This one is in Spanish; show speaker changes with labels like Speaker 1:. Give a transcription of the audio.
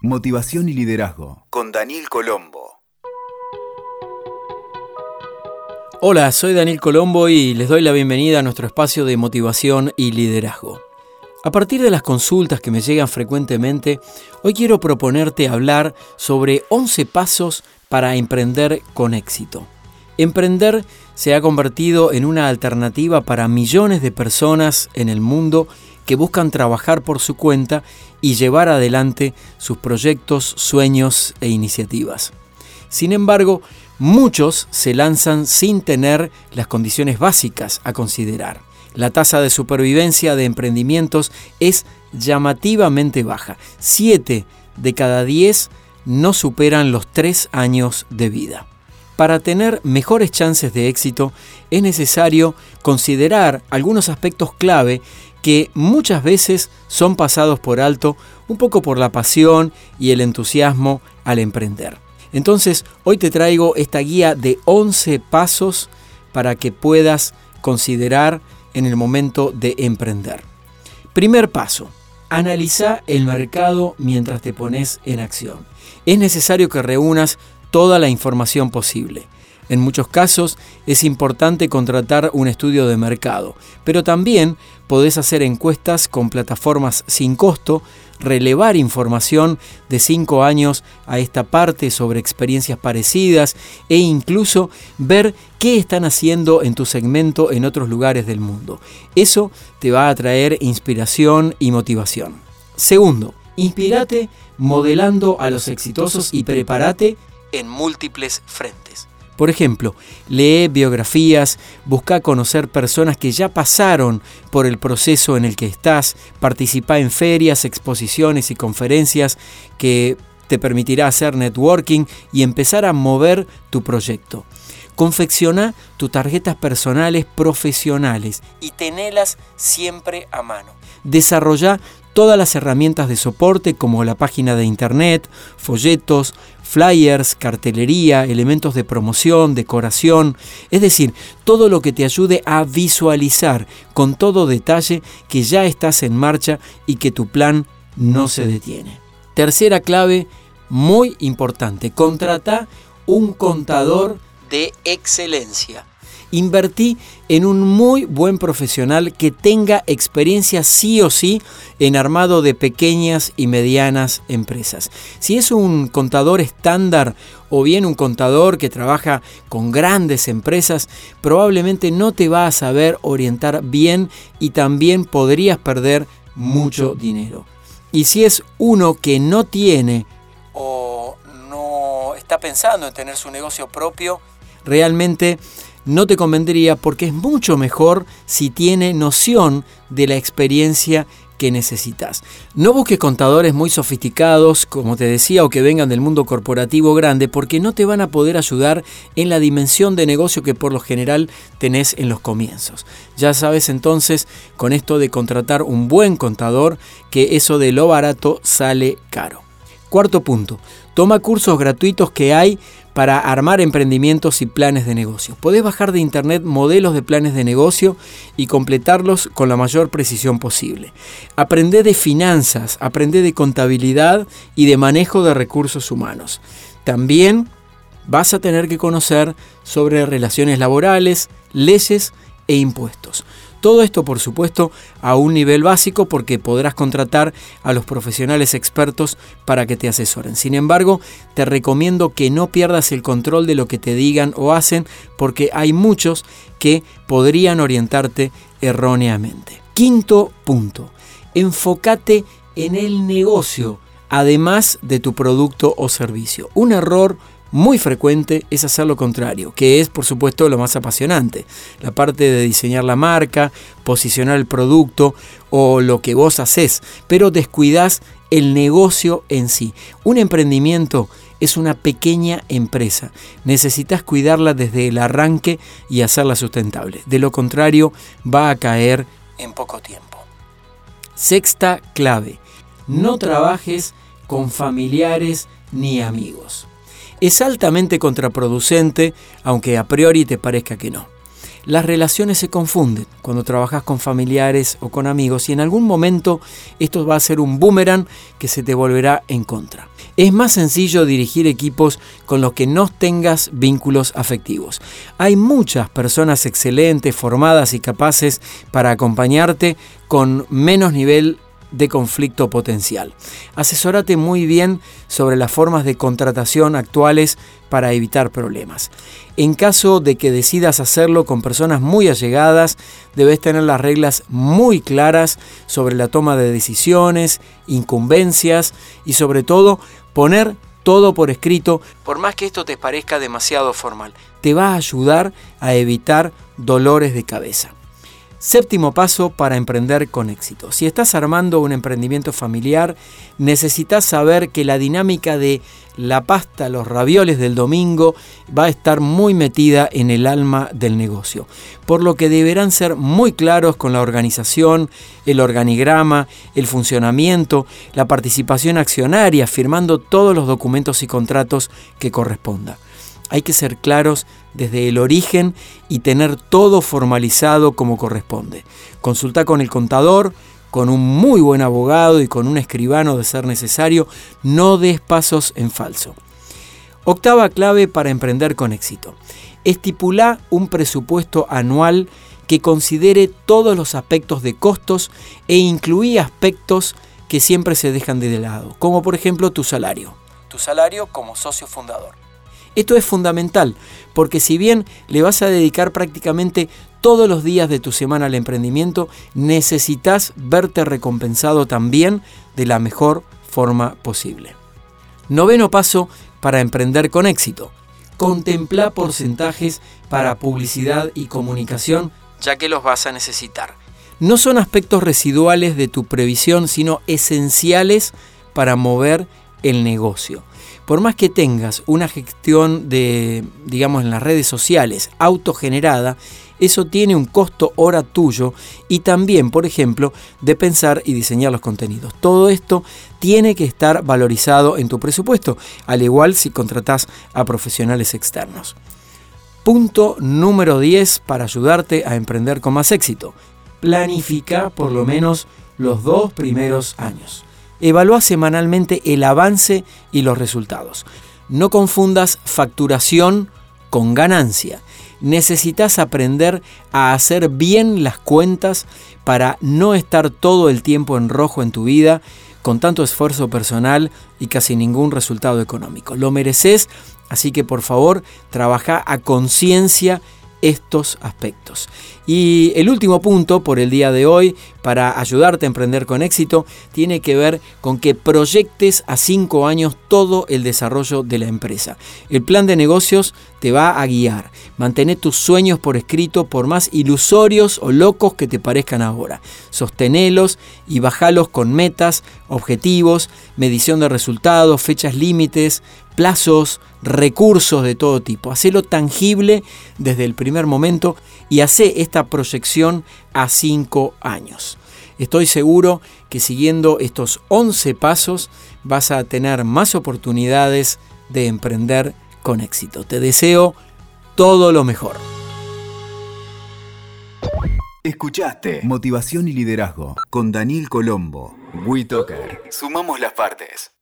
Speaker 1: Motivación y Liderazgo con Daniel Colombo.
Speaker 2: Hola, soy Daniel Colombo y les doy la bienvenida a nuestro espacio de motivación y liderazgo. A partir de las consultas que me llegan frecuentemente, hoy quiero proponerte hablar sobre 11 pasos para emprender con éxito. Emprender se ha convertido en una alternativa para millones de personas en el mundo que buscan trabajar por su cuenta y llevar adelante sus proyectos, sueños e iniciativas. Sin embargo, muchos se lanzan sin tener las condiciones básicas a considerar. La tasa de supervivencia de emprendimientos es llamativamente baja. Siete de cada diez no superan los tres años de vida. Para tener mejores chances de éxito es necesario considerar algunos aspectos clave que muchas veces son pasados por alto un poco por la pasión y el entusiasmo al emprender. Entonces, hoy te traigo esta guía de 11 pasos para que puedas considerar en el momento de emprender. Primer paso, analiza el mercado mientras te pones en acción. Es necesario que reúnas toda la información posible. En muchos casos es importante contratar un estudio de mercado, pero también podés hacer encuestas con plataformas sin costo, relevar información de 5 años a esta parte sobre experiencias parecidas e incluso ver qué están haciendo en tu segmento en otros lugares del mundo. Eso te va a traer inspiración y motivación. Segundo, inspirate modelando a los exitosos y prepárate en múltiples frentes. Por ejemplo, lee biografías, busca conocer personas que ya pasaron por el proceso en el que estás, participa en ferias, exposiciones y conferencias que te permitirá hacer networking y empezar a mover tu proyecto. Confecciona tus tarjetas personales profesionales y tenelas siempre a mano. Desarrolla todas las herramientas de soporte como la página de internet, folletos, flyers, cartelería, elementos de promoción, decoración, es decir, todo lo que te ayude a visualizar con todo detalle que ya estás en marcha y que tu plan no se detiene. Tercera clave, muy importante, contrata un contador de excelencia. Invertí en un muy buen profesional que tenga experiencia sí o sí en armado de pequeñas y medianas empresas. Si es un contador estándar o bien un contador que trabaja con grandes empresas, probablemente no te va a saber orientar bien y también podrías perder mucho dinero. Y si es uno que no tiene o no está pensando en tener su negocio propio, realmente no te convendría porque es mucho mejor si tiene noción de la experiencia que necesitas. No busques contadores muy sofisticados, como te decía, o que vengan del mundo corporativo grande, porque no te van a poder ayudar en la dimensión de negocio que por lo general tenés en los comienzos. Ya sabes entonces, con esto de contratar un buen contador, que eso de lo barato sale caro. Cuarto punto, toma cursos gratuitos que hay para armar emprendimientos y planes de negocio. Podés bajar de internet modelos de planes de negocio y completarlos con la mayor precisión posible. Aprende de finanzas, aprende de contabilidad y de manejo de recursos humanos. También vas a tener que conocer sobre relaciones laborales, leyes e impuestos. Todo esto, por supuesto, a un nivel básico porque podrás contratar a los profesionales expertos para que te asesoren. Sin embargo, te recomiendo que no pierdas el control de lo que te digan o hacen porque hay muchos que podrían orientarte erróneamente. Quinto punto, enfócate en el negocio, además de tu producto o servicio. Un error muy frecuente es hacer lo contrario, que es por supuesto lo más apasionante, la parte de diseñar la marca, posicionar el producto o lo que vos haces, pero descuidás el negocio en sí. Un emprendimiento es una pequeña empresa, necesitas cuidarla desde el arranque y hacerla sustentable, de lo contrario va a caer en poco tiempo. Sexta clave, no trabajes con familiares ni amigos es altamente contraproducente, aunque a priori te parezca que no. las relaciones se confunden cuando trabajas con familiares o con amigos y en algún momento esto va a ser un boomerang que se te volverá en contra. Es más sencillo dirigir equipos con los que no tengas vínculos afectivos. Hay muchas personas excelentes, formadas y capaces para acompañarte con menos nivel de conflicto potencial. Asesórate muy bien sobre las formas de contratación actuales para evitar problemas. En caso de que decidas hacerlo con personas muy allegadas, debes tener las reglas muy claras sobre la toma de decisiones, incumbencias y sobre todo poner todo por escrito, por más que esto te parezca demasiado formal. Te va a ayudar a evitar dolores de cabeza. Séptimo paso para emprender con éxito. Si estás armando un emprendimiento familiar, necesitas saber que la dinámica de la pasta, los ravioles del domingo va a estar muy metida en el alma del negocio, por lo que deberán ser muy claros con la organización, el organigrama, el funcionamiento, la participación accionaria, firmando todos los documentos y contratos que corresponda. Hay que ser claros desde el origen y tener todo formalizado como corresponde. Consulta con el contador, con un muy buen abogado y con un escribano de ser necesario, no des pasos en falso. Octava clave para emprender con éxito. Estipula un presupuesto anual que considere todos los aspectos de costos e incluye aspectos que siempre se dejan de lado, como por ejemplo tu salario. Tu salario como socio fundador. Esto es fundamental, porque si bien le vas a dedicar prácticamente todos los días de tu semana al emprendimiento, necesitas verte recompensado también de la mejor forma posible. Noveno paso para emprender con éxito. Contempla porcentajes para publicidad y comunicación, ya que los vas a necesitar. No son aspectos residuales de tu previsión, sino esenciales para mover el negocio por más que tengas una gestión de, digamos, en las redes sociales autogenerada, eso tiene un costo hora tuyo y también, por ejemplo, de pensar y diseñar los contenidos. Todo esto tiene que estar valorizado en tu presupuesto, al igual si contratás a profesionales externos. Punto número 10 para ayudarte a emprender con más éxito. Planifica por lo menos los dos primeros años. Evalúa semanalmente el avance y los resultados. No confundas facturación con ganancia. Necesitas aprender a hacer bien las cuentas para no estar todo el tiempo en rojo en tu vida con tanto esfuerzo personal y casi ningún resultado económico. Lo mereces, así que por favor trabaja a conciencia estos aspectos. Y el último punto por el día de hoy, para ayudarte a emprender con éxito, tiene que ver con que proyectes a cinco años todo el desarrollo de la empresa. El plan de negocios te va a guiar. Mantén tus sueños por escrito, por más ilusorios o locos que te parezcan ahora. Sostenelos y bajalos con metas, objetivos, medición de resultados, fechas límites, plazos, recursos de todo tipo. Hacelo tangible desde el primer momento y hace esta proyección a cinco años. Estoy seguro que siguiendo estos 11 pasos vas a tener más oportunidades de emprender con éxito. Te deseo todo lo mejor.
Speaker 1: Escuchaste Motivación y Liderazgo con Daniel Colombo. WeToker. Sumamos las partes.